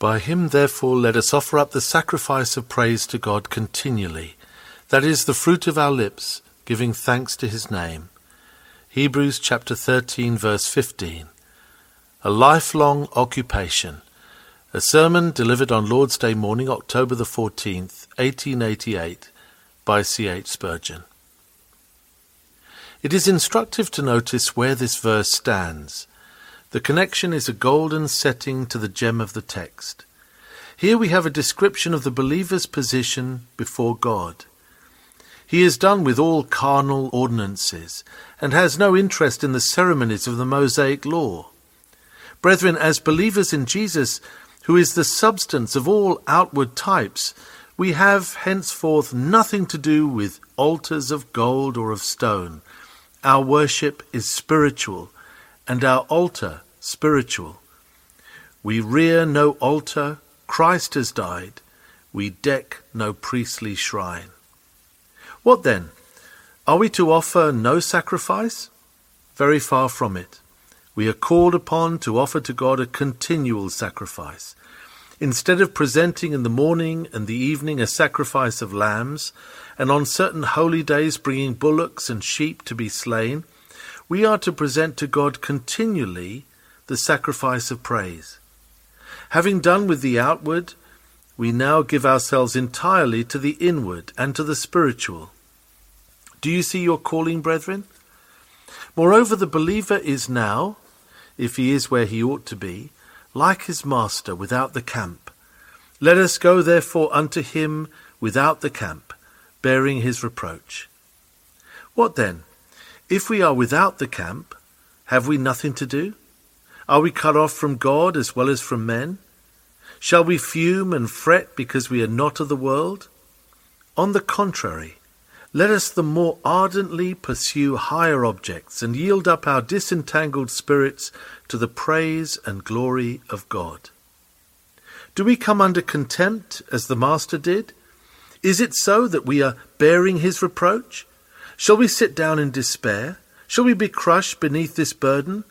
By him, therefore, let us offer up the sacrifice of praise to God continually, that is, the fruit of our lips, giving thanks to his name. Hebrews chapter 13, verse 15. A lifelong occupation. A sermon delivered on Lord's Day morning, October the 14th, 1888, by C. H. Spurgeon. It is instructive to notice where this verse stands. The connection is a golden setting to the gem of the text. Here we have a description of the believer's position before God. He is done with all carnal ordinances and has no interest in the ceremonies of the Mosaic law. Brethren, as believers in Jesus, who is the substance of all outward types, we have henceforth nothing to do with altars of gold or of stone. Our worship is spiritual and our altar spiritual. We rear no altar, Christ has died. We deck no priestly shrine. What then? Are we to offer no sacrifice? Very far from it. We are called upon to offer to God a continual sacrifice. Instead of presenting in the morning and the evening a sacrifice of lambs, and on certain holy days bringing bullocks and sheep to be slain, we are to present to God continually the sacrifice of praise. Having done with the outward, we now give ourselves entirely to the inward and to the spiritual. Do you see your calling, brethren? Moreover, the believer is now, if he is where he ought to be, like his master without the camp. Let us go therefore unto him without the camp, bearing his reproach. What then? If we are without the camp, have we nothing to do? Are we cut off from God as well as from men? Shall we fume and fret because we are not of the world? On the contrary, let us the more ardently pursue higher objects and yield up our disentangled spirits to the praise and glory of God. Do we come under contempt as the Master did? Is it so that we are bearing his reproach? Shall we sit down in despair? Shall we be crushed beneath this burden?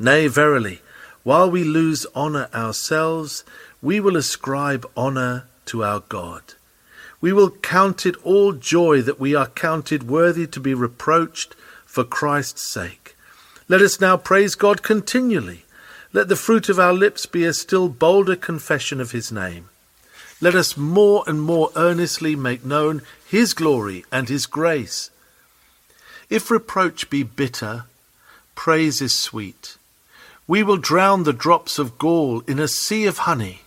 Nay, verily, while we lose honour ourselves, we will ascribe honour to our God. We will count it all joy that we are counted worthy to be reproached for Christ's sake. Let us now praise God continually. Let the fruit of our lips be a still bolder confession of his name. Let us more and more earnestly make known his glory and his grace if reproach be bitter, praise is sweet. We will drown the drops of gall in a sea of honey.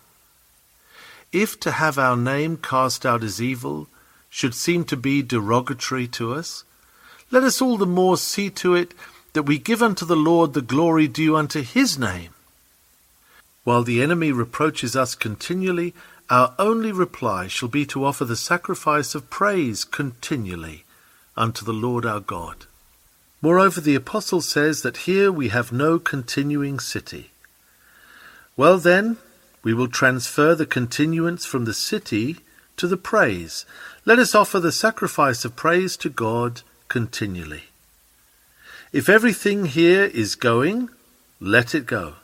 If to have our name cast out as evil should seem to be derogatory to us, let us all the more see to it that we give unto the Lord the glory due unto his name. While the enemy reproaches us continually, our only reply shall be to offer the sacrifice of praise continually unto the Lord our God. Moreover, the Apostle says that here we have no continuing city. Well, then, we will transfer the continuance from the city to the praise. Let us offer the sacrifice of praise to God continually. If everything here is going, let it go.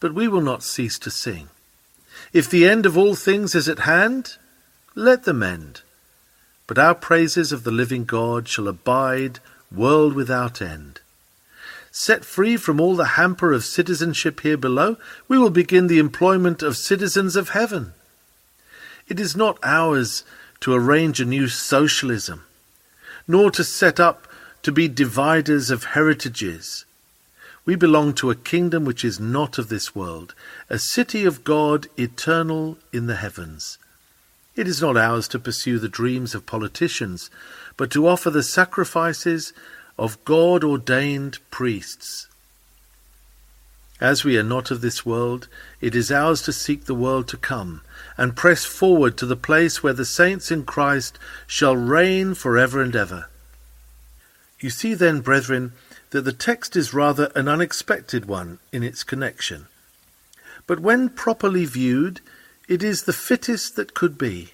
But we will not cease to sing. If the end of all things is at hand, let them end. But our praises of the living God shall abide world without end. Set free from all the hamper of citizenship here below, we will begin the employment of citizens of heaven. It is not ours to arrange a new socialism, nor to set up to be dividers of heritages. We belong to a kingdom which is not of this world, a city of God eternal in the heavens. It is not ours to pursue the dreams of politicians, but to offer the sacrifices of God ordained priests. As we are not of this world, it is ours to seek the world to come, and press forward to the place where the saints in Christ shall reign for ever and ever. You see then, brethren, that the text is rather an unexpected one in its connection. But when properly viewed, it is the fittest that could be.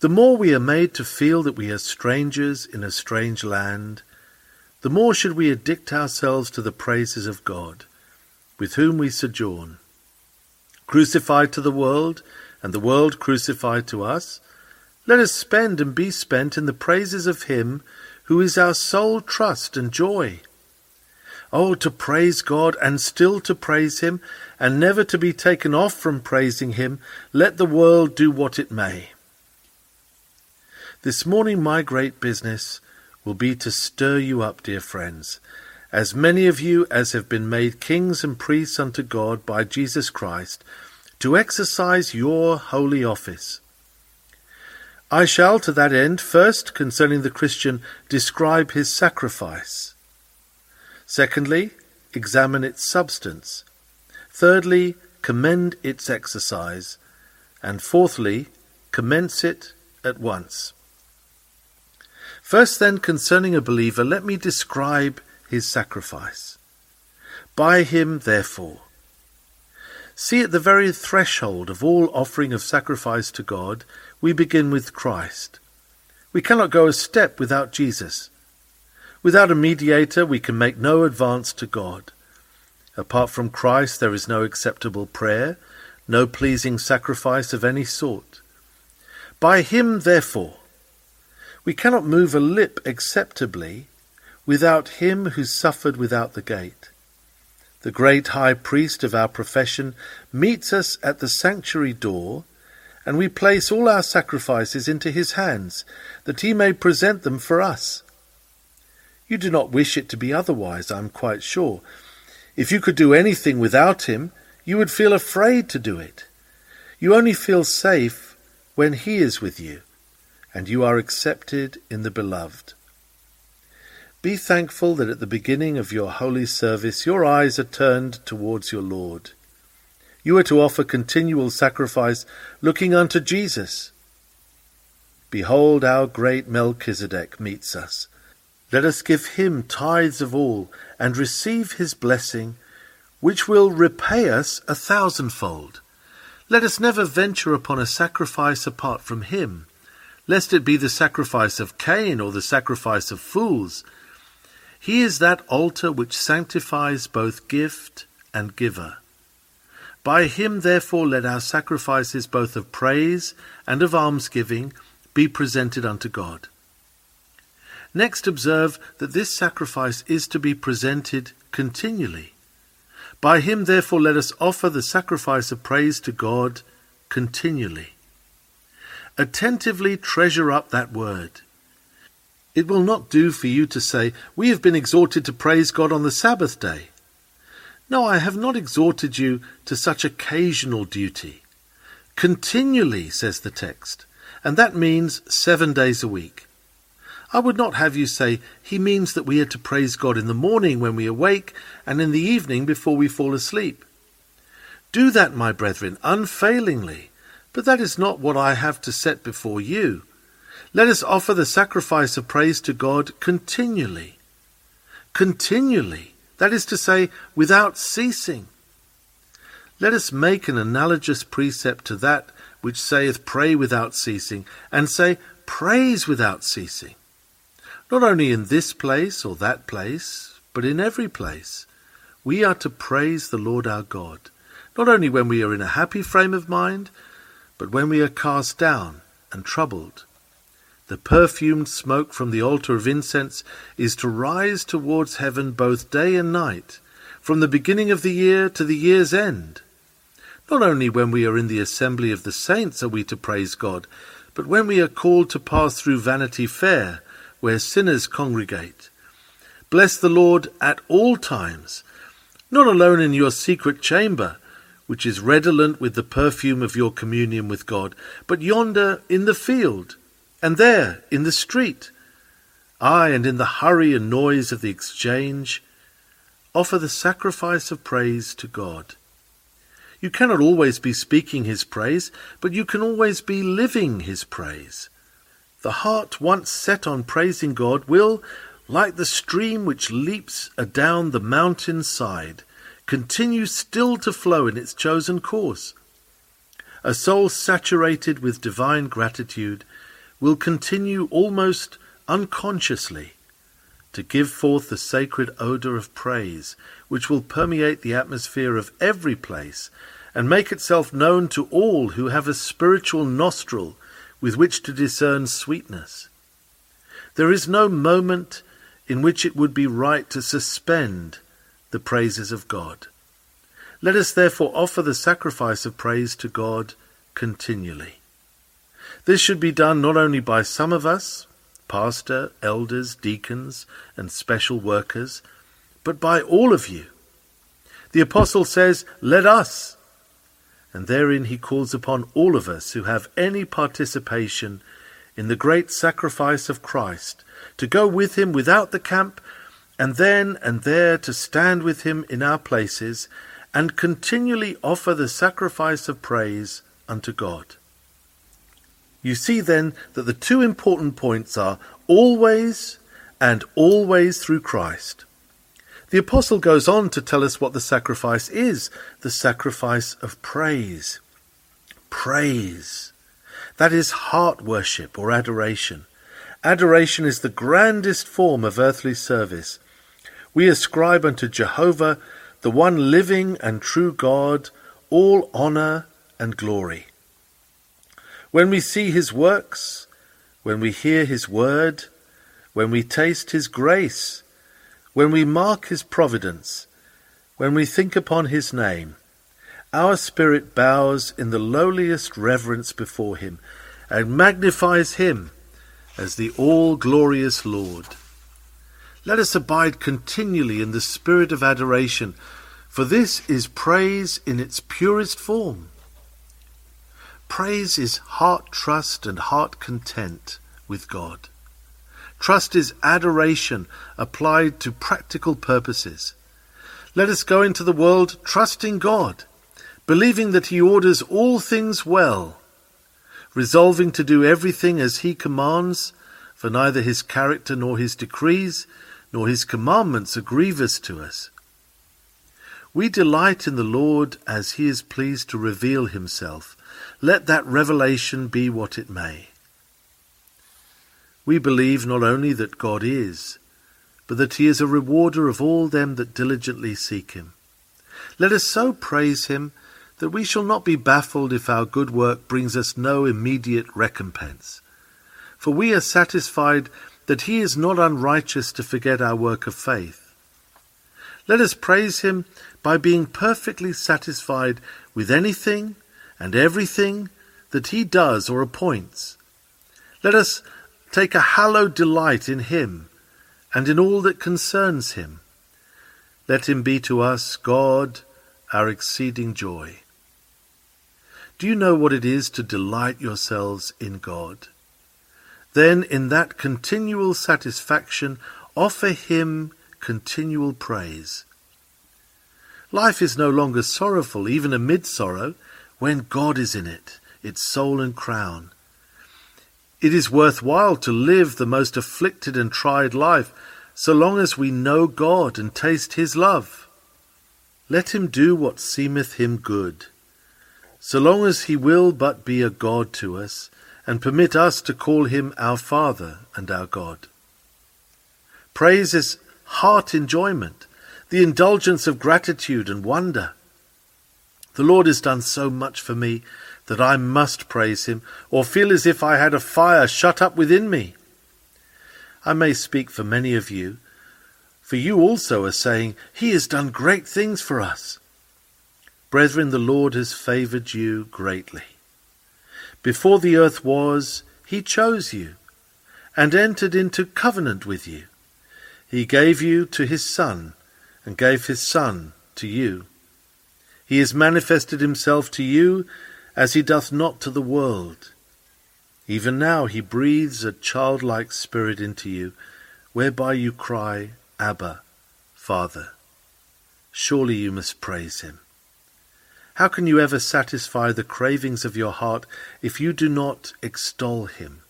The more we are made to feel that we are strangers in a strange land, the more should we addict ourselves to the praises of God, with whom we sojourn. crucified to the world, and the world crucified to us, let us spend and be spent in the praises of Him who is our sole trust and joy. Oh, to praise God and still to praise Him, and never to be taken off from praising Him, let the world do what it may. This morning, my great business will be to stir you up, dear friends, as many of you as have been made kings and priests unto God by Jesus Christ, to exercise your holy office. I shall, to that end, first, concerning the Christian, describe his sacrifice. Secondly, examine its substance. Thirdly, commend its exercise. And fourthly, commence it at once. First, then, concerning a believer, let me describe his sacrifice. By him, therefore. See, at the very threshold of all offering of sacrifice to God, we begin with Christ. We cannot go a step without Jesus. Without a mediator, we can make no advance to God. Apart from Christ, there is no acceptable prayer, no pleasing sacrifice of any sort. By him, therefore, we cannot move a lip acceptably without him who suffered without the gate. The great high priest of our profession meets us at the sanctuary door, and we place all our sacrifices into his hands, that he may present them for us. You do not wish it to be otherwise, I am quite sure. If you could do anything without him, you would feel afraid to do it. You only feel safe when he is with you, and you are accepted in the beloved. Be thankful that at the beginning of your holy service your eyes are turned towards your Lord. You are to offer continual sacrifice looking unto Jesus. Behold, our great Melchizedek meets us. Let us give him tithes of all and receive his blessing, which will repay us a thousandfold. Let us never venture upon a sacrifice apart from him, lest it be the sacrifice of Cain or the sacrifice of fools he is that altar which sanctifies both gift and giver. By him, therefore, let our sacrifices, both of praise and of almsgiving, be presented unto God. Next, observe that this sacrifice is to be presented continually. By him, therefore, let us offer the sacrifice of praise to God continually. Attentively treasure up that word. It will not do for you to say, We have been exhorted to praise God on the Sabbath day. No, I have not exhorted you to such occasional duty. Continually, says the text, and that means seven days a week. I would not have you say, He means that we are to praise God in the morning when we awake, and in the evening before we fall asleep. Do that, my brethren, unfailingly, but that is not what I have to set before you. Let us offer the sacrifice of praise to God continually. Continually. That is to say, without ceasing. Let us make an analogous precept to that which saith, Pray without ceasing, and say, Praise without ceasing. Not only in this place or that place, but in every place. We are to praise the Lord our God, not only when we are in a happy frame of mind, but when we are cast down and troubled the perfumed smoke from the altar of incense is to rise towards heaven both day and night, from the beginning of the year to the year's end. Not only when we are in the assembly of the saints are we to praise God, but when we are called to pass through Vanity Fair, where sinners congregate. Bless the Lord at all times, not alone in your secret chamber, which is redolent with the perfume of your communion with God, but yonder in the field and there, in the street, ay, and in the hurry and noise of the exchange, offer the sacrifice of praise to God. You cannot always be speaking his praise, but you can always be living his praise. The heart once set on praising God will, like the stream which leaps adown the mountain side, continue still to flow in its chosen course. A soul saturated with divine gratitude will continue almost unconsciously to give forth the sacred odour of praise, which will permeate the atmosphere of every place and make itself known to all who have a spiritual nostril with which to discern sweetness. There is no moment in which it would be right to suspend the praises of God. Let us therefore offer the sacrifice of praise to God continually. This should be done not only by some of us, pastor, elders, deacons, and special workers, but by all of you. The apostle says, Let us. And therein he calls upon all of us who have any participation in the great sacrifice of Christ to go with him without the camp, and then and there to stand with him in our places, and continually offer the sacrifice of praise unto God. You see then that the two important points are always and always through Christ. The apostle goes on to tell us what the sacrifice is the sacrifice of praise. Praise. That is heart worship or adoration. Adoration is the grandest form of earthly service. We ascribe unto Jehovah, the one living and true God, all honour and glory. When we see his works, when we hear his word, when we taste his grace, when we mark his providence, when we think upon his name, our spirit bows in the lowliest reverence before him and magnifies him as the all glorious Lord. Let us abide continually in the spirit of adoration, for this is praise in its purest form. Praise is heart trust and heart content with God. Trust is adoration applied to practical purposes. Let us go into the world trusting God, believing that He orders all things well, resolving to do everything as He commands, for neither His character nor His decrees nor His commandments are grievous to us. We delight in the Lord as He is pleased to reveal Himself. Let that revelation be what it may. We believe not only that God is, but that he is a rewarder of all them that diligently seek him. Let us so praise him that we shall not be baffled if our good work brings us no immediate recompense. For we are satisfied that he is not unrighteous to forget our work of faith. Let us praise him by being perfectly satisfied with anything and everything that he does or appoints. Let us Take a hallowed delight in him and in all that concerns him. Let him be to us, God, our exceeding joy. Do you know what it is to delight yourselves in God? Then, in that continual satisfaction, offer him continual praise. Life is no longer sorrowful, even amid sorrow, when God is in it, its soul and crown. It is worthwhile to live the most afflicted and tried life so long as we know God and taste His love. Let him do what seemeth him good, so long as he will but be a God to us, and permit us to call him our Father and our God. Praise is heart enjoyment, the indulgence of gratitude and wonder. The Lord has done so much for me that I must praise him, or feel as if I had a fire shut up within me. I may speak for many of you, for you also are saying, He has done great things for us. Brethren, the Lord has favoured you greatly. Before the earth was, He chose you, and entered into covenant with you. He gave you to His Son, and gave His Son to you. He has manifested Himself to you as he doth not to the world. Even now he breathes a childlike spirit into you, whereby you cry, Abba, Father. Surely you must praise him. How can you ever satisfy the cravings of your heart if you do not extol him?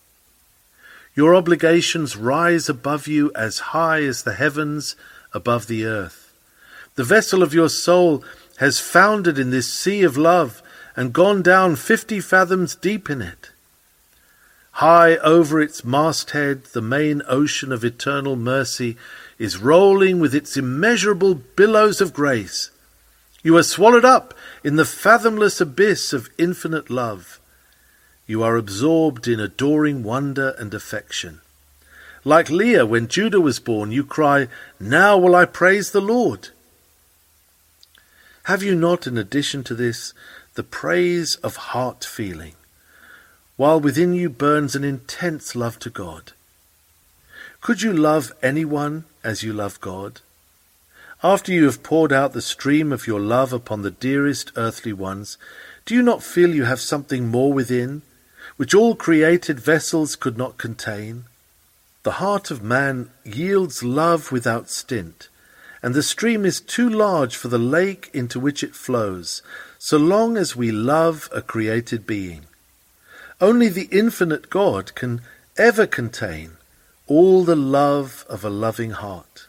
Your obligations rise above you as high as the heavens above the earth. The vessel of your soul has foundered in this sea of love and gone down fifty fathoms deep in it. High over its masthead, the main ocean of eternal mercy is rolling with its immeasurable billows of grace. You are swallowed up in the fathomless abyss of infinite love. You are absorbed in adoring wonder and affection. Like Leah, when Judah was born, you cry, Now will I praise the Lord. Have you not, in addition to this, the praise of heart feeling, while within you burns an intense love to God? Could you love anyone as you love God? After you have poured out the stream of your love upon the dearest earthly ones, do you not feel you have something more within, which all created vessels could not contain? The heart of man yields love without stint, and the stream is too large for the lake into which it flows, so long as we love a created being. Only the infinite God can ever contain all the love of a loving heart.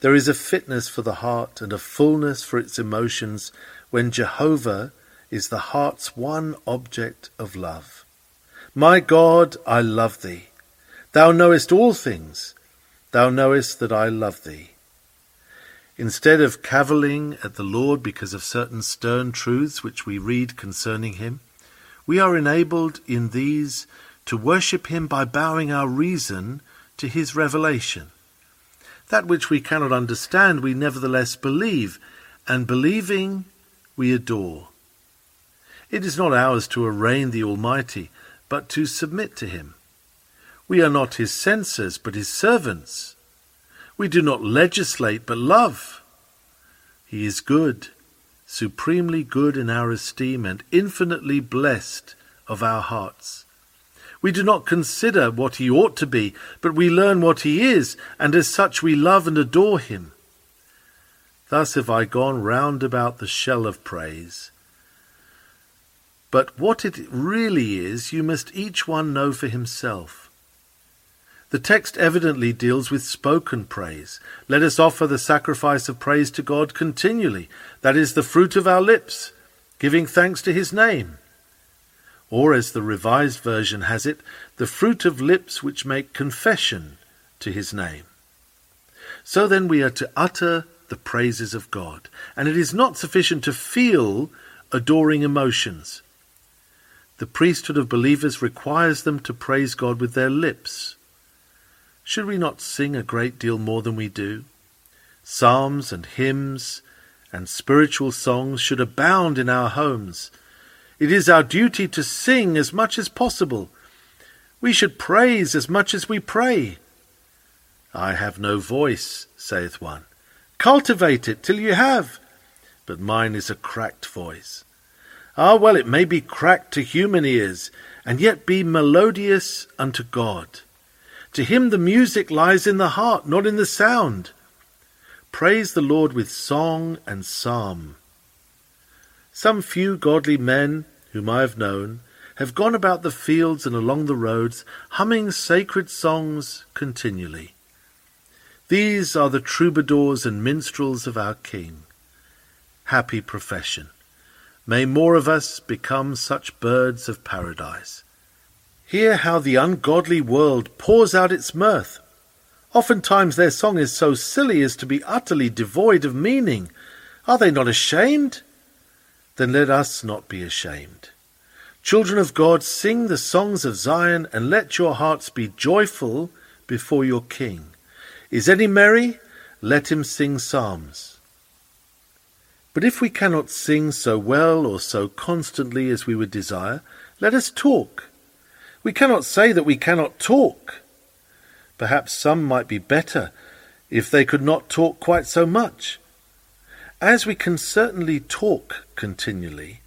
There is a fitness for the heart and a fullness for its emotions when Jehovah is the heart's one object of love. My God, I love thee. Thou knowest all things. Thou knowest that I love thee. Instead of cavilling at the Lord because of certain stern truths which we read concerning him, we are enabled in these to worship him by bowing our reason to his revelation. That which we cannot understand, we nevertheless believe, and believing, we adore. It is not ours to arraign the Almighty, but to submit to Him. We are not His censors, but His servants. We do not legislate, but love. He is good, supremely good in our esteem, and infinitely blessed of our hearts. We do not consider what he ought to be, but we learn what he is, and as such we love and adore him. Thus have I gone round about the shell of praise. But what it really is, you must each one know for himself. The text evidently deals with spoken praise. Let us offer the sacrifice of praise to God continually. That is the fruit of our lips, giving thanks to his name or as the Revised Version has it, the fruit of lips which make confession to his name. So then we are to utter the praises of God, and it is not sufficient to feel adoring emotions. The priesthood of believers requires them to praise God with their lips. Should we not sing a great deal more than we do? Psalms and hymns and spiritual songs should abound in our homes it is our duty to sing as much as possible. We should praise as much as we pray. I have no voice, saith one. Cultivate it till you have. But mine is a cracked voice. Ah, well, it may be cracked to human ears, and yet be melodious unto God. To him the music lies in the heart, not in the sound. Praise the Lord with song and psalm. Some few godly men whom I have known, have gone about the fields and along the roads, humming sacred songs continually. These are the troubadours and minstrels of our King. Happy profession! May more of us become such birds of paradise. Hear how the ungodly world pours out its mirth. Oftentimes their song is so silly as to be utterly devoid of meaning. Are they not ashamed? then let us not be ashamed. Children of God, sing the songs of Zion, and let your hearts be joyful before your King. Is any merry? Let him sing psalms. But if we cannot sing so well or so constantly as we would desire, let us talk. We cannot say that we cannot talk. Perhaps some might be better if they could not talk quite so much. As we can certainly talk continually,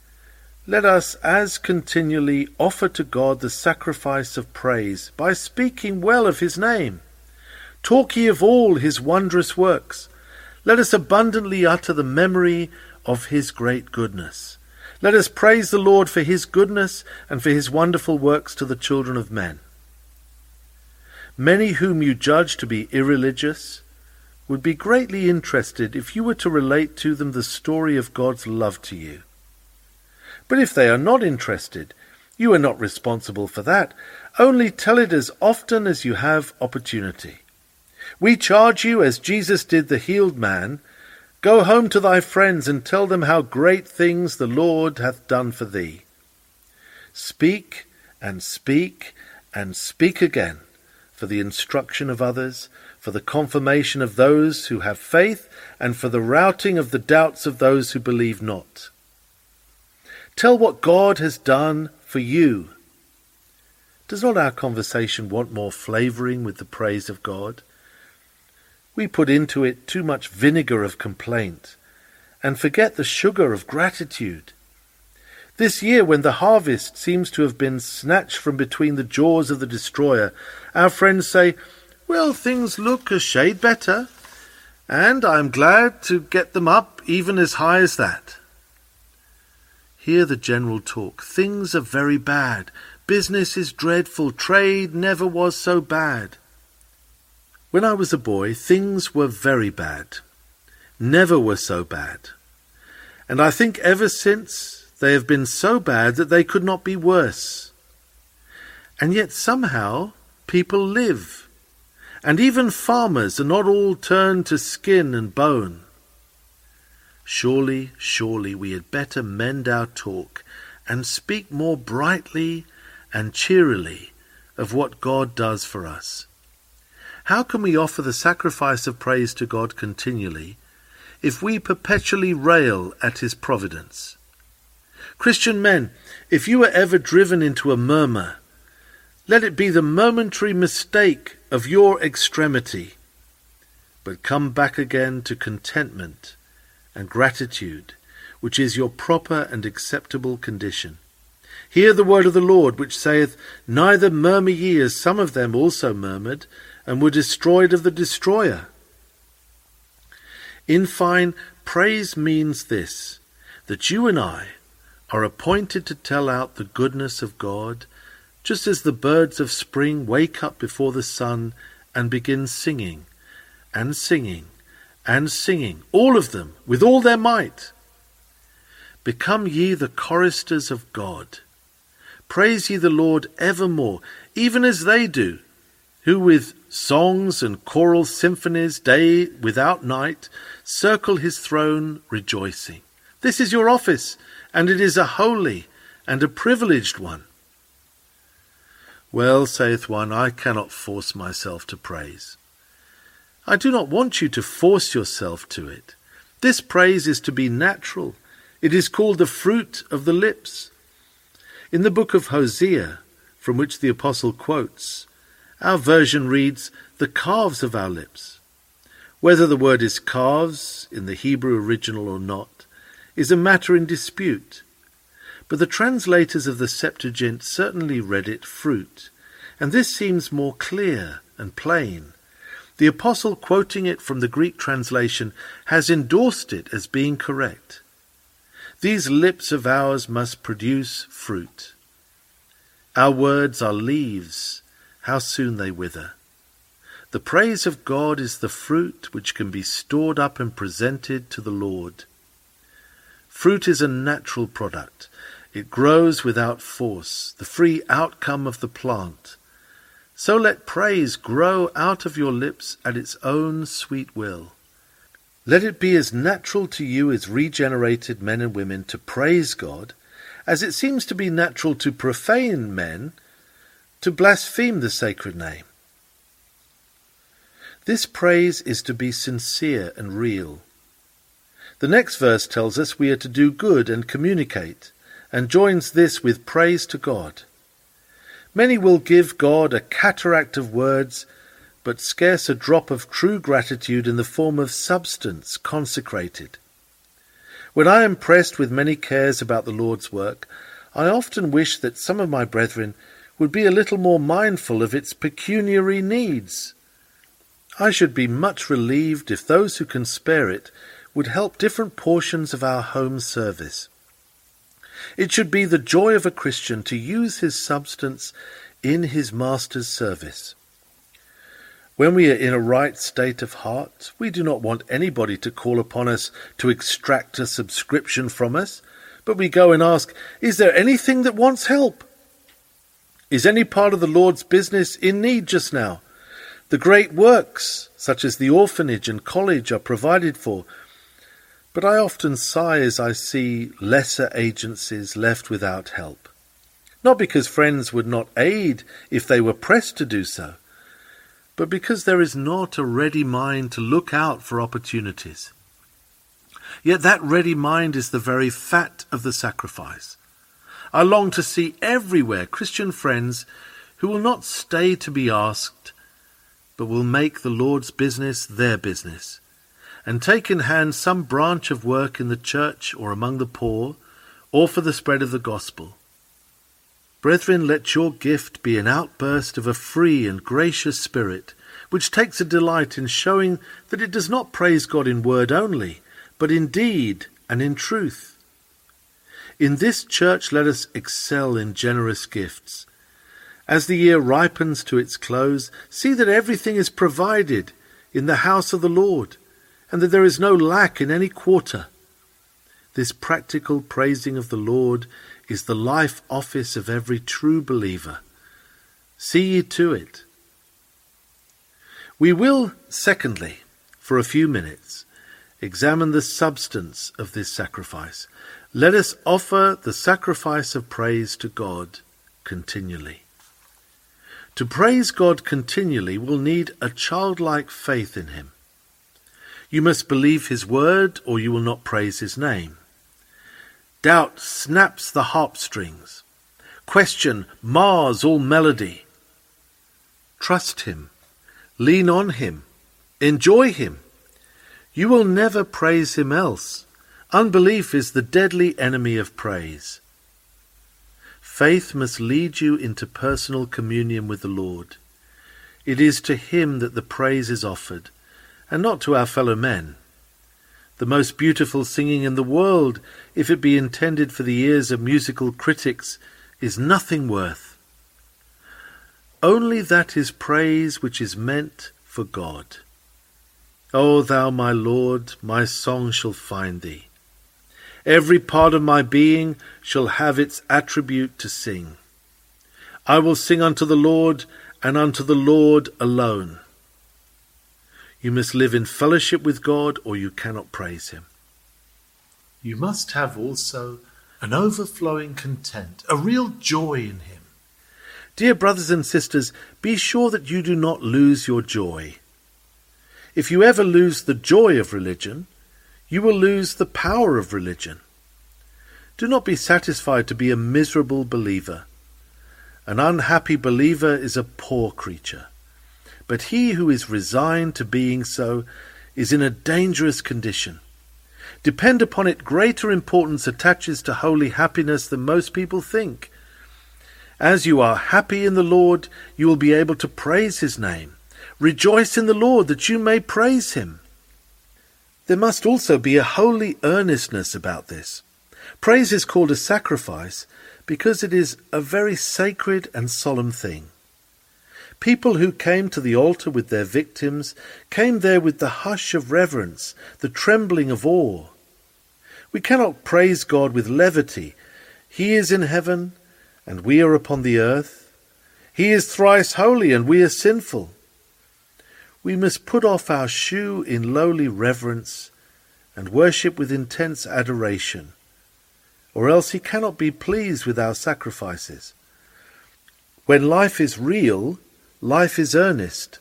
let us as continually offer to God the sacrifice of praise by speaking well of his name. Talk ye of all his wondrous works. Let us abundantly utter the memory of his great goodness. Let us praise the Lord for his goodness and for his wonderful works to the children of men. Many whom you judge to be irreligious would be greatly interested if you were to relate to them the story of God's love to you. But if they are not interested, you are not responsible for that. Only tell it as often as you have opportunity. We charge you, as Jesus did the healed man, Go home to thy friends and tell them how great things the Lord hath done for thee. Speak and speak and speak again for the instruction of others, for the confirmation of those who have faith, and for the routing of the doubts of those who believe not. Tell what God has done for you. Does not our conversation want more flavouring with the praise of God? We put into it too much vinegar of complaint and forget the sugar of gratitude. This year, when the harvest seems to have been snatched from between the jaws of the destroyer, our friends say, Well, things look a shade better, and I am glad to get them up even as high as that. Hear the general talk. Things are very bad. Business is dreadful. Trade never was so bad. When I was a boy, things were very bad. Never were so bad. And I think ever since they have been so bad that they could not be worse. And yet somehow people live. And even farmers are not all turned to skin and bone. Surely, surely we had better mend our talk and speak more brightly and cheerily of what God does for us. How can we offer the sacrifice of praise to God continually if we perpetually rail at his providence? Christian men, if you are ever driven into a murmur, let it be the momentary mistake of your extremity, but come back again to contentment and gratitude, which is your proper and acceptable condition. Hear the word of the Lord, which saith, Neither murmur ye as some of them also murmured, and were destroyed of the destroyer. In fine, praise means this that you and I are appointed to tell out the goodness of God, just as the birds of spring wake up before the sun and begin singing and singing and singing, all of them, with all their might. Become ye the choristers of God. Praise ye the Lord evermore, even as they do, who with songs and choral symphonies, day without night, circle his throne rejoicing. This is your office, and it is a holy and a privileged one. Well, saith one, I cannot force myself to praise. I do not want you to force yourself to it. This praise is to be natural. It is called the fruit of the lips. In the book of Hosea, from which the apostle quotes, our version reads, the calves of our lips. Whether the word is calves in the Hebrew original or not is a matter in dispute, but the translators of the Septuagint certainly read it fruit, and this seems more clear and plain. The apostle, quoting it from the Greek translation, has endorsed it as being correct. These lips of ours must produce fruit. Our words are leaves how soon they wither. The praise of God is the fruit which can be stored up and presented to the Lord. Fruit is a natural product. It grows without force, the free outcome of the plant. So let praise grow out of your lips at its own sweet will. Let it be as natural to you as regenerated men and women to praise God as it seems to be natural to profane men to blaspheme the sacred name. This praise is to be sincere and real. The next verse tells us we are to do good and communicate, and joins this with praise to God. Many will give God a cataract of words, but scarce a drop of true gratitude in the form of substance consecrated. When I am pressed with many cares about the Lord's work, I often wish that some of my brethren would be a little more mindful of its pecuniary needs. I should be much relieved if those who can spare it would help different portions of our home service. It should be the joy of a Christian to use his substance in his Master's service. When we are in a right state of heart, we do not want anybody to call upon us to extract a subscription from us, but we go and ask, Is there anything that wants help? Is any part of the Lord's business in need just now? The great works, such as the orphanage and college, are provided for. But I often sigh as I see lesser agencies left without help. Not because friends would not aid if they were pressed to do so, but because there is not a ready mind to look out for opportunities. Yet that ready mind is the very fat of the sacrifice. I long to see everywhere Christian friends who will not stay to be asked, but will make the Lord's business their business and take in hand some branch of work in the church or among the poor, or for the spread of the gospel. Brethren, let your gift be an outburst of a free and gracious spirit, which takes a delight in showing that it does not praise God in word only, but in deed and in truth. In this church let us excel in generous gifts. As the year ripens to its close, see that everything is provided in the house of the Lord and that there is no lack in any quarter. This practical praising of the Lord is the life office of every true believer. See ye to it. We will, secondly, for a few minutes, examine the substance of this sacrifice. Let us offer the sacrifice of praise to God continually. To praise God continually will need a childlike faith in Him. You must believe his word, or you will not praise his name. Doubt snaps the harp strings. Question mars all melody. Trust him. Lean on him. Enjoy him. You will never praise him else. Unbelief is the deadly enemy of praise. Faith must lead you into personal communion with the Lord. It is to him that the praise is offered and not to our fellow men. The most beautiful singing in the world, if it be intended for the ears of musical critics, is nothing worth. Only that is praise which is meant for God. O thou my Lord, my song shall find thee. Every part of my being shall have its attribute to sing. I will sing unto the Lord, and unto the Lord alone. You must live in fellowship with God or you cannot praise Him. You must have also an overflowing content, a real joy in Him. Dear brothers and sisters, be sure that you do not lose your joy. If you ever lose the joy of religion, you will lose the power of religion. Do not be satisfied to be a miserable believer. An unhappy believer is a poor creature. But he who is resigned to being so is in a dangerous condition. Depend upon it, greater importance attaches to holy happiness than most people think. As you are happy in the Lord, you will be able to praise his name. Rejoice in the Lord that you may praise him. There must also be a holy earnestness about this. Praise is called a sacrifice because it is a very sacred and solemn thing. People who came to the altar with their victims came there with the hush of reverence, the trembling of awe. We cannot praise God with levity. He is in heaven, and we are upon the earth. He is thrice holy, and we are sinful. We must put off our shoe in lowly reverence and worship with intense adoration, or else he cannot be pleased with our sacrifices. When life is real, Life is earnest,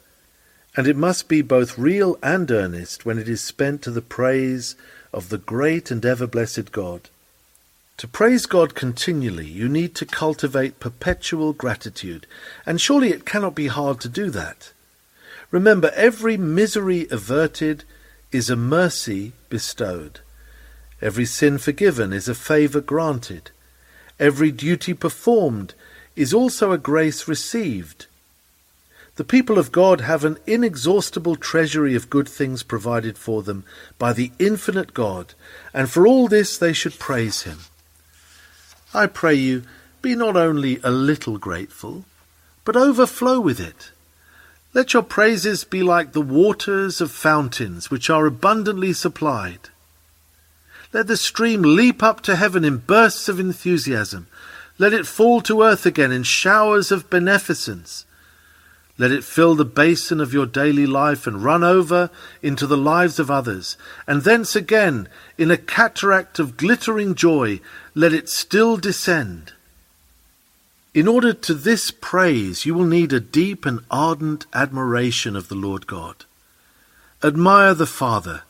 and it must be both real and earnest when it is spent to the praise of the great and ever blessed God. To praise God continually, you need to cultivate perpetual gratitude, and surely it cannot be hard to do that. Remember, every misery averted is a mercy bestowed. Every sin forgiven is a favour granted. Every duty performed is also a grace received. The people of God have an inexhaustible treasury of good things provided for them by the infinite God, and for all this they should praise Him. I pray you, be not only a little grateful, but overflow with it. Let your praises be like the waters of fountains, which are abundantly supplied. Let the stream leap up to heaven in bursts of enthusiasm. Let it fall to earth again in showers of beneficence. Let it fill the basin of your daily life and run over into the lives of others. And thence again, in a cataract of glittering joy, let it still descend. In order to this praise, you will need a deep and ardent admiration of the Lord God. Admire the Father.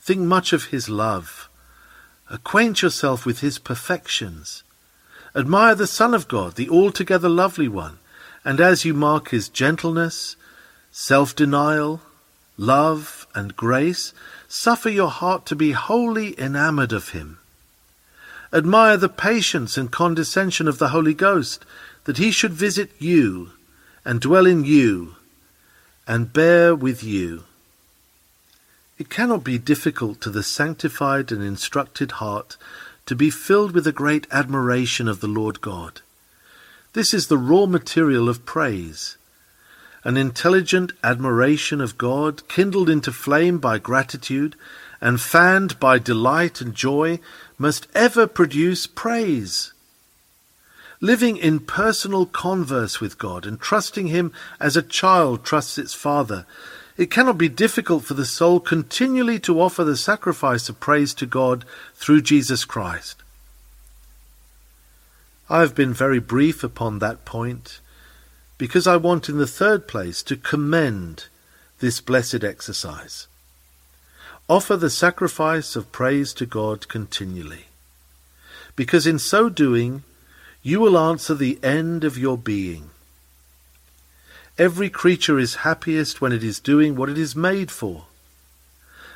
Think much of his love. Acquaint yourself with his perfections. Admire the Son of God, the altogether lovely one and as you mark his gentleness, self denial, love, and grace, suffer your heart to be wholly enamoured of him. Admire the patience and condescension of the Holy Ghost, that he should visit you, and dwell in you, and bear with you. It cannot be difficult to the sanctified and instructed heart to be filled with a great admiration of the Lord God. This is the raw material of praise. An intelligent admiration of God, kindled into flame by gratitude and fanned by delight and joy, must ever produce praise. Living in personal converse with God and trusting Him as a child trusts its father, it cannot be difficult for the soul continually to offer the sacrifice of praise to God through Jesus Christ. I have been very brief upon that point because I want, in the third place, to commend this blessed exercise. Offer the sacrifice of praise to God continually, because in so doing, you will answer the end of your being. Every creature is happiest when it is doing what it is made for.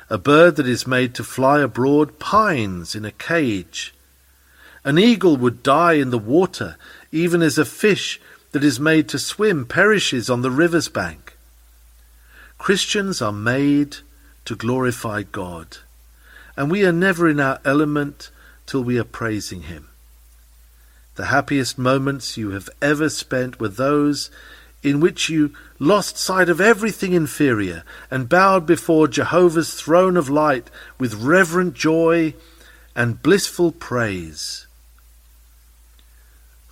A bird that is made to fly abroad pines in a cage an eagle would die in the water, even as a fish that is made to swim perishes on the river's bank. Christians are made to glorify God, and we are never in our element till we are praising Him. The happiest moments you have ever spent were those in which you lost sight of everything inferior and bowed before Jehovah's throne of light with reverent joy and blissful praise.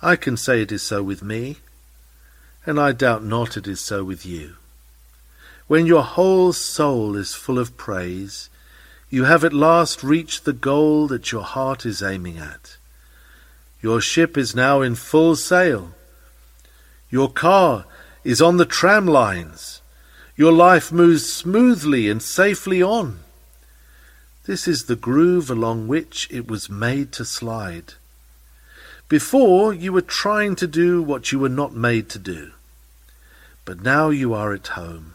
I can say it is so with me, and I doubt not it is so with you. When your whole soul is full of praise, you have at last reached the goal that your heart is aiming at. Your ship is now in full sail. Your car is on the tram lines. Your life moves smoothly and safely on. This is the groove along which it was made to slide. Before, you were trying to do what you were not made to do. But now you are at home.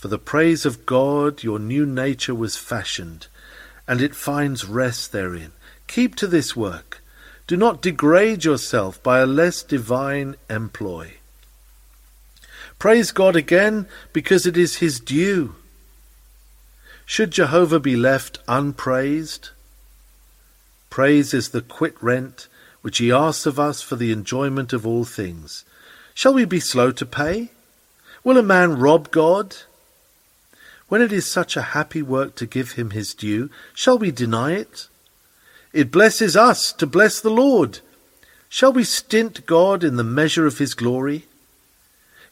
For the praise of God, your new nature was fashioned, and it finds rest therein. Keep to this work. Do not degrade yourself by a less divine employ. Praise God again because it is His due. Should Jehovah be left unpraised? Praise is the quit rent which he asks of us for the enjoyment of all things. Shall we be slow to pay? Will a man rob God? When it is such a happy work to give him his due, shall we deny it? It blesses us to bless the Lord. Shall we stint God in the measure of his glory?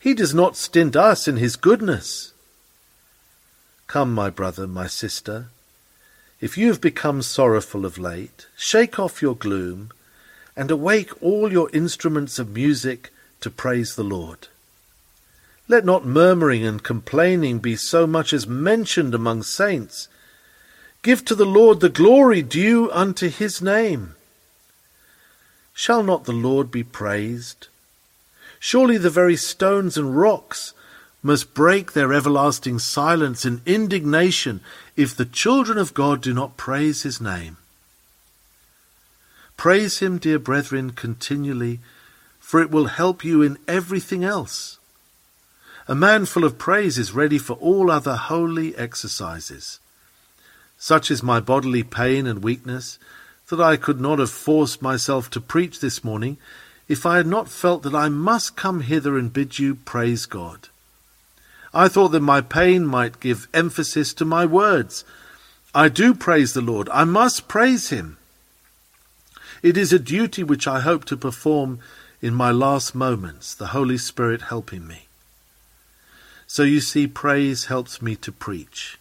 He does not stint us in his goodness. Come, my brother, my sister, if you have become sorrowful of late, shake off your gloom and awake all your instruments of music to praise the Lord. Let not murmuring and complaining be so much as mentioned among saints. Give to the Lord the glory due unto his name. Shall not the Lord be praised? Surely the very stones and rocks must break their everlasting silence and indignation if the children of God do not praise his name. Praise him, dear brethren, continually, for it will help you in everything else. A man full of praise is ready for all other holy exercises. Such is my bodily pain and weakness that I could not have forced myself to preach this morning if I had not felt that I must come hither and bid you praise God. I thought that my pain might give emphasis to my words. I do praise the Lord. I must praise him. It is a duty which I hope to perform in my last moments, the Holy Spirit helping me. So you see, praise helps me to preach.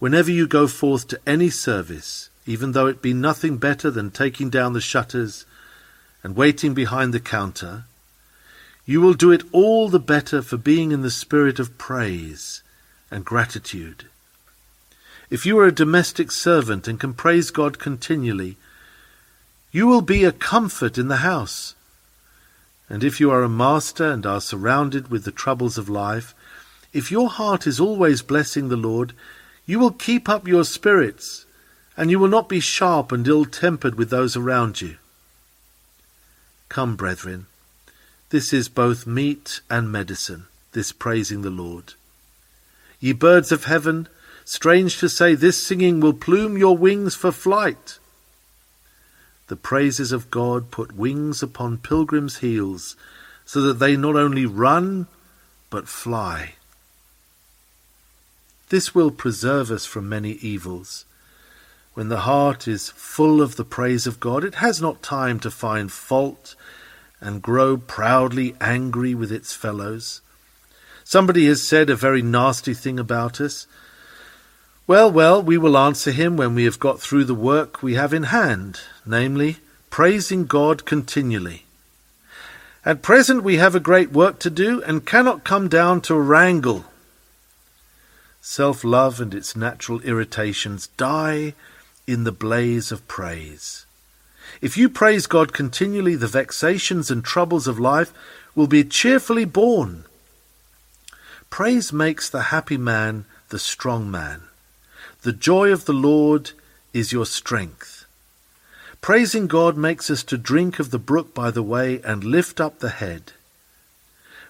Whenever you go forth to any service, even though it be nothing better than taking down the shutters and waiting behind the counter, you will do it all the better for being in the spirit of praise and gratitude. If you are a domestic servant and can praise God continually, you will be a comfort in the house. And if you are a master and are surrounded with the troubles of life, if your heart is always blessing the Lord, you will keep up your spirits, and you will not be sharp and ill tempered with those around you. Come, brethren, this is both meat and medicine, this praising the Lord. Ye birds of heaven, strange to say, this singing will plume your wings for flight. The praises of God put wings upon pilgrims' heels, so that they not only run, but fly. This will preserve us from many evils. When the heart is full of the praise of God, it has not time to find fault and grow proudly angry with its fellows. Somebody has said a very nasty thing about us. Well, well, we will answer him when we have got through the work we have in hand, namely, praising God continually. At present we have a great work to do and cannot come down to wrangle. Self love and its natural irritations die in the blaze of praise. If you praise God continually, the vexations and troubles of life will be cheerfully borne. Praise makes the happy man the strong man. The joy of the Lord is your strength. Praising God makes us to drink of the brook by the way and lift up the head.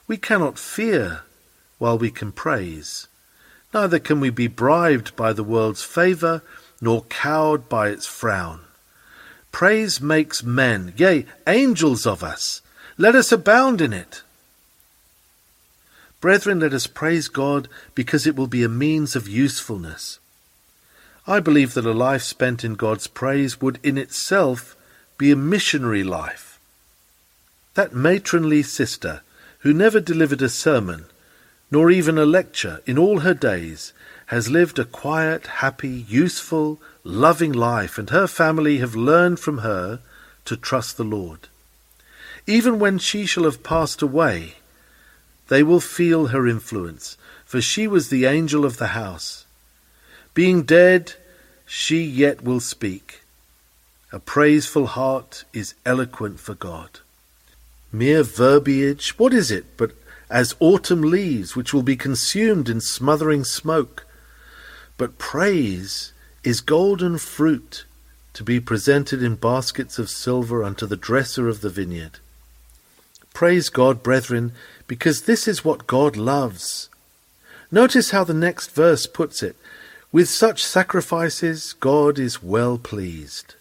We cannot fear while we can praise. Neither can we be bribed by the world's favour, nor cowed by its frown. Praise makes men, yea, angels of us. Let us abound in it. Brethren, let us praise God because it will be a means of usefulness. I believe that a life spent in God's praise would in itself be a missionary life. That matronly sister, who never delivered a sermon, nor even a lecture in all her days, has lived a quiet, happy, useful, loving life, and her family have learned from her to trust the Lord. Even when she shall have passed away, they will feel her influence, for she was the angel of the house. Being dead, she yet will speak. A praiseful heart is eloquent for God. Mere verbiage, what is it but as autumn leaves which will be consumed in smothering smoke? But praise is golden fruit to be presented in baskets of silver unto the dresser of the vineyard. Praise God, brethren, because this is what God loves. Notice how the next verse puts it. With such sacrifices, God is well pleased.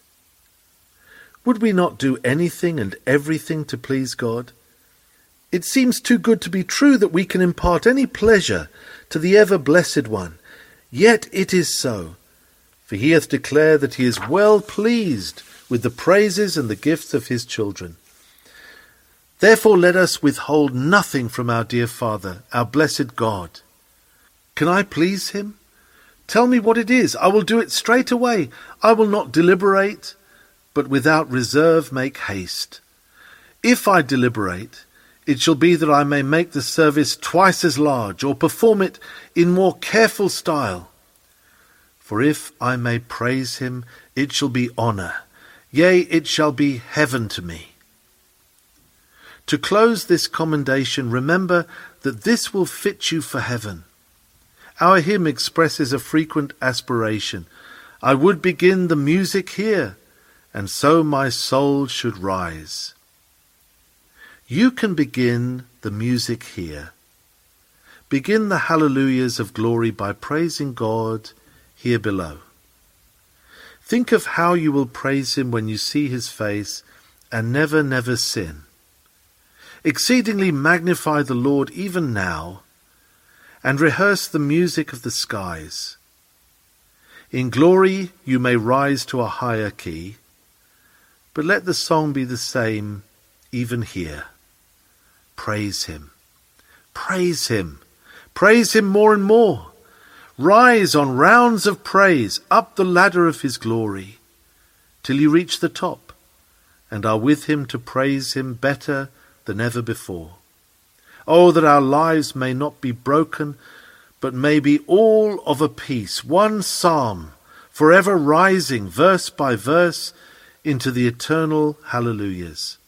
Would we not do anything and everything to please God? It seems too good to be true that we can impart any pleasure to the ever blessed one Yet it is so, for he hath declared that he is well pleased with the praises and the gifts of his children. Therefore let us withhold nothing from our dear Father, our blessed God. Can I please him? Tell me what it is. I will do it straight away. I will not deliberate, but without reserve make haste. If I deliberate, it shall be that I may make the service twice as large, or perform it in more careful style. For if I may praise him, it shall be honour, yea, it shall be heaven to me. To close this commendation, remember that this will fit you for heaven. Our hymn expresses a frequent aspiration. I would begin the music here, and so my soul should rise. You can begin the music here. Begin the hallelujahs of glory by praising God here below. Think of how you will praise Him when you see His face and never, never sin. Exceedingly magnify the Lord even now and rehearse the music of the skies. In glory you may rise to a higher key, but let the song be the same even here. Praise him. Praise him. Praise him more and more. Rise on rounds of praise up the ladder of his glory till you reach the top and are with him to praise him better than ever before. Oh, that our lives may not be broken, but may be all of a piece, one psalm, forever rising verse by verse into the eternal hallelujahs.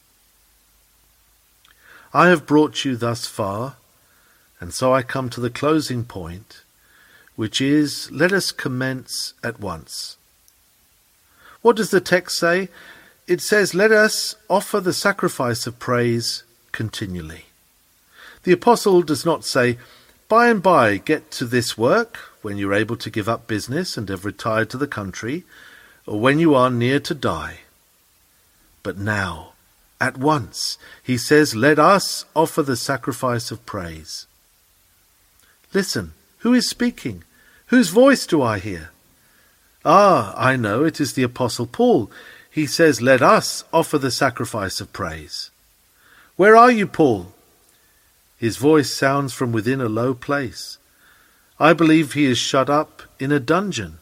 I have brought you thus far, and so I come to the closing point which is, let us commence at once. What does the text say? It says, let us offer the sacrifice of praise continually. The apostle does not say, by and by get to this work, when you're able to give up business and have retired to the country, or when you are near to die. But now, at once, he says, let us offer the sacrifice of praise. Listen, who is speaking? Whose voice do I hear? Ah, I know, it is the Apostle Paul. He says, Let us offer the sacrifice of praise. Where are you, Paul? His voice sounds from within a low place. I believe he is shut up in a dungeon.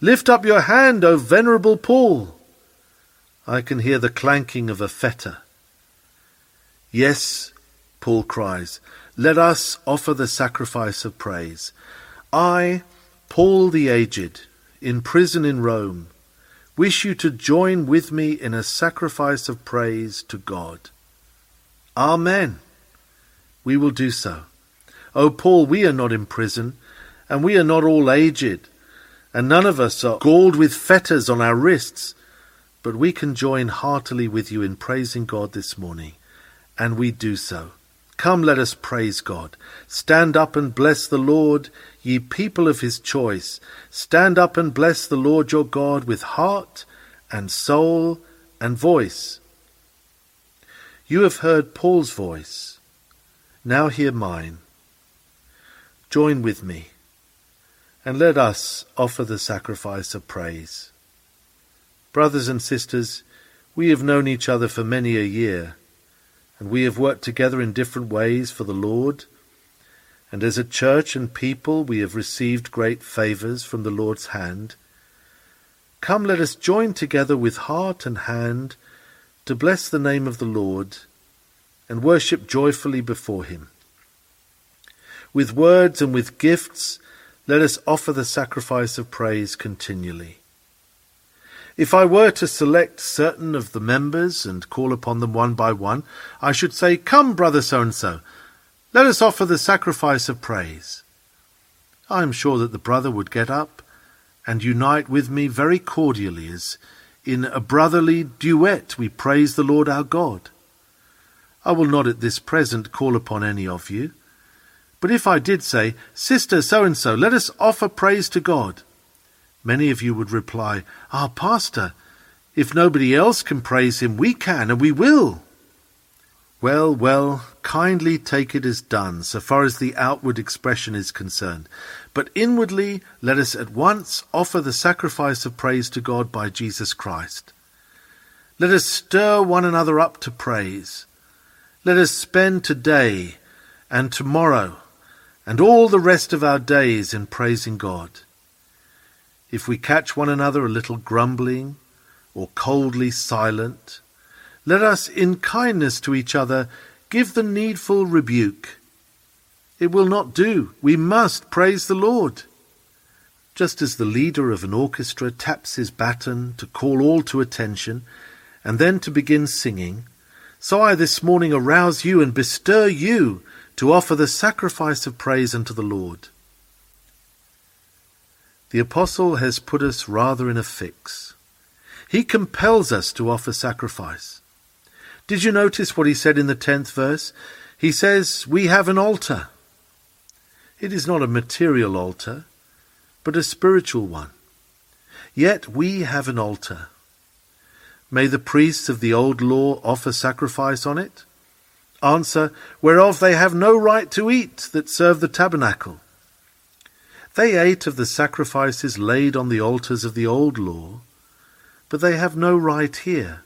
Lift up your hand, O venerable Paul. I can hear the clanking of a fetter. Yes, Paul cries, let us offer the sacrifice of praise. I, Paul the aged, in prison in Rome, wish you to join with me in a sacrifice of praise to God. Amen. We will do so. O Paul, we are not in prison, and we are not all aged, and none of us are galled with fetters on our wrists, but we can join heartily with you in praising God this morning, and we do so. Come, let us praise God. Stand up and bless the Lord, ye people of his choice. Stand up and bless the Lord your God with heart and soul and voice. You have heard Paul's voice. Now hear mine. Join with me, and let us offer the sacrifice of praise. Brothers and sisters, we have known each other for many a year and we have worked together in different ways for the Lord. And as a church and people, we have received great favours from the Lord's hand. Come, let us join together with heart and hand to bless the name of the Lord and worship joyfully before him. With words and with gifts, let us offer the sacrifice of praise continually. If I were to select certain of the members and call upon them one by one, I should say, Come, brother so and so, let us offer the sacrifice of praise. I am sure that the brother would get up and unite with me very cordially as in a brotherly duet we praise the Lord our God. I will not at this present call upon any of you, but if I did say, Sister so and so, let us offer praise to God, Many of you would reply, Ah, Pastor, if nobody else can praise him, we can, and we will. Well, well, kindly take it as done, so far as the outward expression is concerned. But inwardly, let us at once offer the sacrifice of praise to God by Jesus Christ. Let us stir one another up to praise. Let us spend today and tomorrow and all the rest of our days in praising God. If we catch one another a little grumbling or coldly silent, let us in kindness to each other give the needful rebuke. It will not do. We must praise the Lord. Just as the leader of an orchestra taps his baton to call all to attention and then to begin singing, so I this morning arouse you and bestir you to offer the sacrifice of praise unto the Lord. The Apostle has put us rather in a fix. He compels us to offer sacrifice. Did you notice what he said in the tenth verse? He says, We have an altar. It is not a material altar, but a spiritual one. Yet we have an altar. May the priests of the old law offer sacrifice on it? Answer, whereof they have no right to eat that serve the tabernacle. They ate of the sacrifices laid on the altars of the old law, but they have no right here.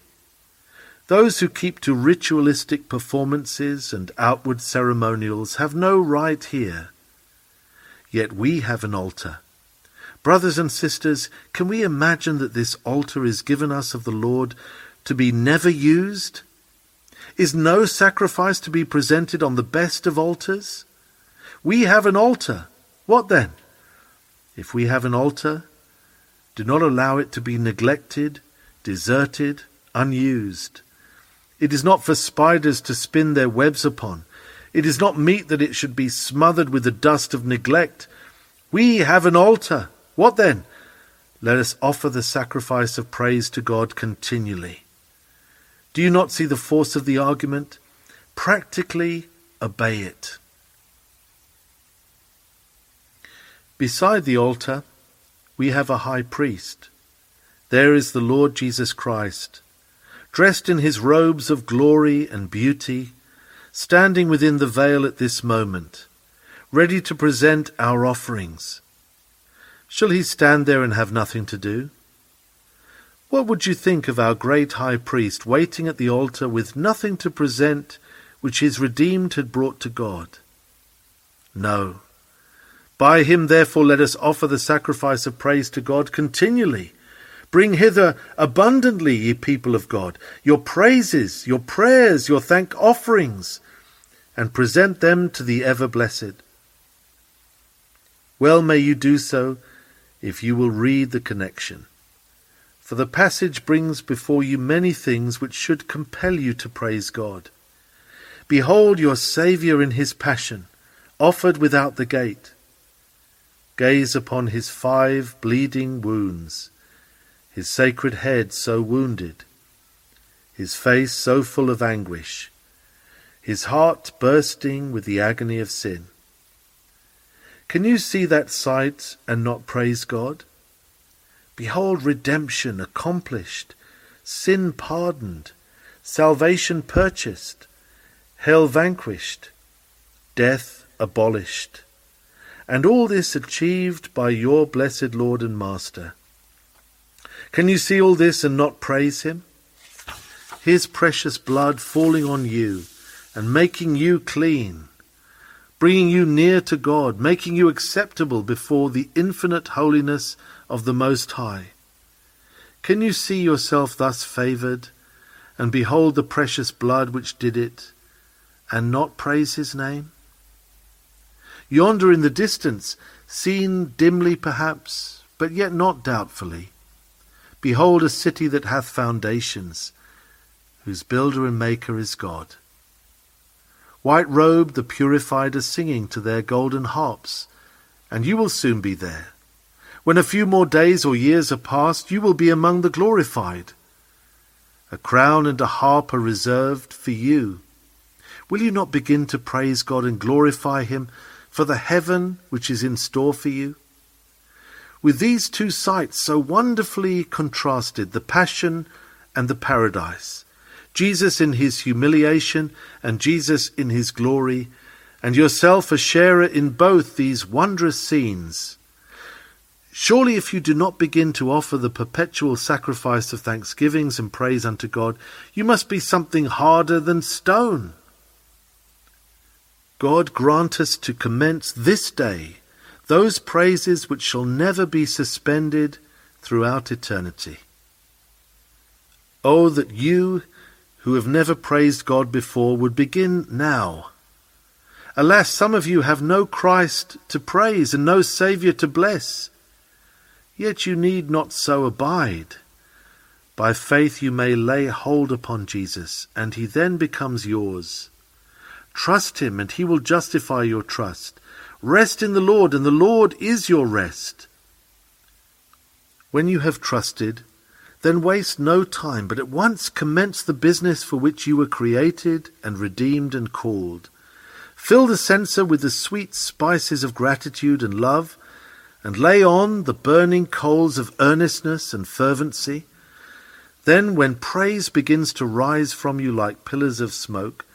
Those who keep to ritualistic performances and outward ceremonials have no right here. Yet we have an altar. Brothers and sisters, can we imagine that this altar is given us of the Lord to be never used? Is no sacrifice to be presented on the best of altars? We have an altar. What then? If we have an altar, do not allow it to be neglected, deserted, unused. It is not for spiders to spin their webs upon. It is not meet that it should be smothered with the dust of neglect. We have an altar. What then? Let us offer the sacrifice of praise to God continually. Do you not see the force of the argument? Practically obey it. Beside the altar, we have a high priest. There is the Lord Jesus Christ dressed in his robes of glory and beauty, standing within the veil at this moment, ready to present our offerings. Shall he stand there and have nothing to do? What would you think of our great high priest waiting at the altar with nothing to present which his redeemed had brought to God? No. By him, therefore, let us offer the sacrifice of praise to God continually Bring hither abundantly, ye people of God, your praises, your prayers, your thank offerings, and present them to the ever blessed. Well may you do so if you will read the connection. For the passage brings before you many things which should compel you to praise God. Behold your Saviour in his passion, offered without the gate. Gaze upon his five bleeding wounds his sacred head so wounded, his face so full of anguish, his heart bursting with the agony of sin. Can you see that sight and not praise God? Behold redemption accomplished, sin pardoned, salvation purchased, hell vanquished, death abolished, and all this achieved by your blessed Lord and Master can you see all this and not praise Him? His precious blood falling on you and making you clean, bringing you near to God, making you acceptable before the infinite holiness of the Most High. Can you see yourself thus favoured, and behold the precious blood which did it, and not praise his name? Yonder in the distance, seen dimly perhaps, but yet not doubtfully, Behold a city that hath foundations, whose builder and maker is God. White robed the purified are singing to their golden harps, and you will soon be there. When a few more days or years are past, you will be among the glorified. A crown and a harp are reserved for you. Will you not begin to praise God and glorify Him for the heaven which is in store for you? with these two sights so wonderfully contrasted the passion and the paradise, Jesus in his humiliation and Jesus in his glory, and yourself a sharer in both these wondrous scenes. Surely, if you do not begin to offer the perpetual sacrifice of thanksgivings and praise unto God, you must be something harder than stone. God grant us to commence this day those praises which shall never be suspended throughout eternity. Oh, that you, who have never praised God before, would begin now. Alas, some of you have no Christ to praise and no Saviour to bless. Yet you need not so abide. By faith you may lay hold upon Jesus, and he then becomes yours. Trust him, and he will justify your trust. Rest in the Lord, and the Lord is your rest. When you have trusted, then waste no time, but at once commence the business for which you were created and redeemed and called. Fill the censer with the sweet spices of gratitude and love, and lay on the burning coals of earnestness and fervency. Then, when praise begins to rise from you like pillars of smoke,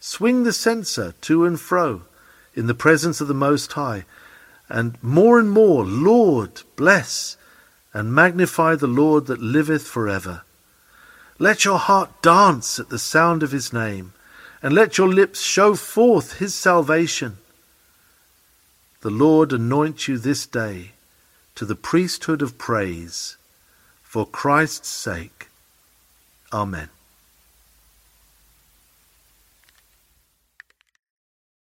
swing the censer to and fro in the presence of the Most High, and more and more, Lord, bless and magnify the Lord that liveth for ever. Let your heart dance at the sound of his name, and let your lips show forth his salvation. The Lord anoint you this day to the priesthood of praise, for Christ's sake. Amen.